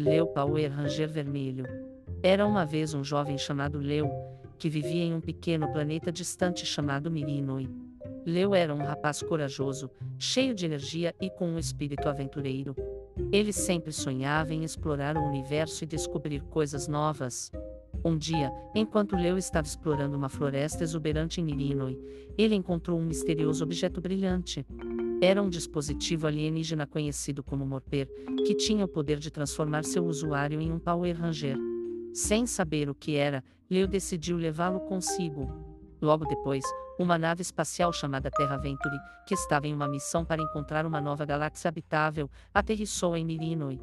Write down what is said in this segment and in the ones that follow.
Leu Power Ranger Vermelho. Era uma vez um jovem chamado Leu, que vivia em um pequeno planeta distante chamado Mirinoi. Leu era um rapaz corajoso, cheio de energia e com um espírito aventureiro. Ele sempre sonhava em explorar o universo e descobrir coisas novas. Um dia, enquanto Leu estava explorando uma floresta exuberante em Mirinoi, ele encontrou um misterioso objeto brilhante. Era um dispositivo alienígena conhecido como Morper, que tinha o poder de transformar seu usuário em um Power Ranger. Sem saber o que era, Leo decidiu levá-lo consigo. Logo depois, uma nave espacial chamada Terra Venturi, que estava em uma missão para encontrar uma nova galáxia habitável, aterrissou em Mirinoi.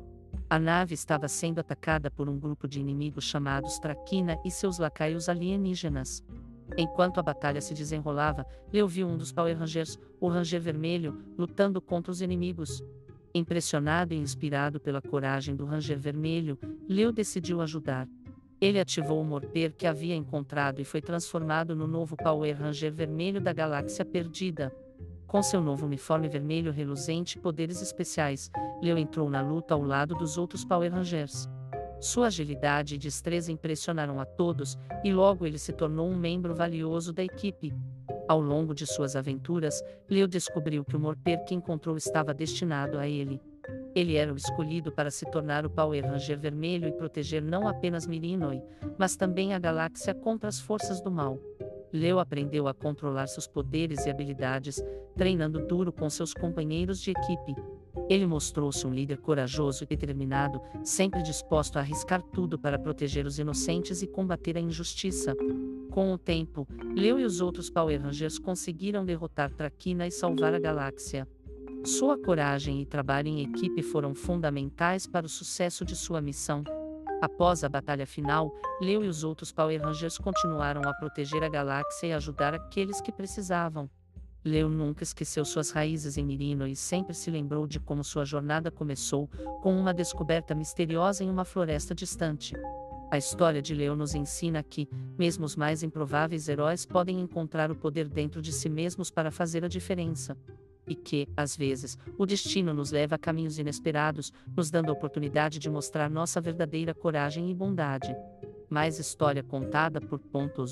A nave estava sendo atacada por um grupo de inimigos chamados Traquina e seus lacaios alienígenas. Enquanto a batalha se desenrolava, Leo viu um dos Power Rangers, o Ranger Vermelho, lutando contra os inimigos. Impressionado e inspirado pela coragem do Ranger Vermelho, Leo decidiu ajudar. Ele ativou o morper que havia encontrado e foi transformado no novo Power Ranger Vermelho da Galáxia Perdida. Com seu novo uniforme vermelho reluzente e poderes especiais, Leo entrou na luta ao lado dos outros Power Rangers. Sua agilidade e destreza impressionaram a todos, e logo ele se tornou um membro valioso da equipe. Ao longo de suas aventuras, Leo descobriu que o morper que encontrou estava destinado a ele. Ele era o escolhido para se tornar o Power Ranger vermelho e proteger não apenas Mirinoi, mas também a galáxia contra as forças do mal. Leo aprendeu a controlar seus poderes e habilidades, treinando duro com seus companheiros de equipe. Ele mostrou-se um líder corajoso e determinado, sempre disposto a arriscar tudo para proteger os inocentes e combater a injustiça. Com o tempo, Leo e os outros Power Rangers conseguiram derrotar Traquina e salvar a galáxia. Sua coragem e trabalho em equipe foram fundamentais para o sucesso de sua missão. Após a batalha final, Leo e os outros Power Rangers continuaram a proteger a galáxia e ajudar aqueles que precisavam. Leo nunca esqueceu suas raízes em Mirino e sempre se lembrou de como sua jornada começou, com uma descoberta misteriosa em uma floresta distante. A história de Leo nos ensina que, mesmo os mais improváveis heróis podem encontrar o poder dentro de si mesmos para fazer a diferença. E que, às vezes, o destino nos leva a caminhos inesperados, nos dando a oportunidade de mostrar nossa verdadeira coragem e bondade. Mais história contada por Ponto.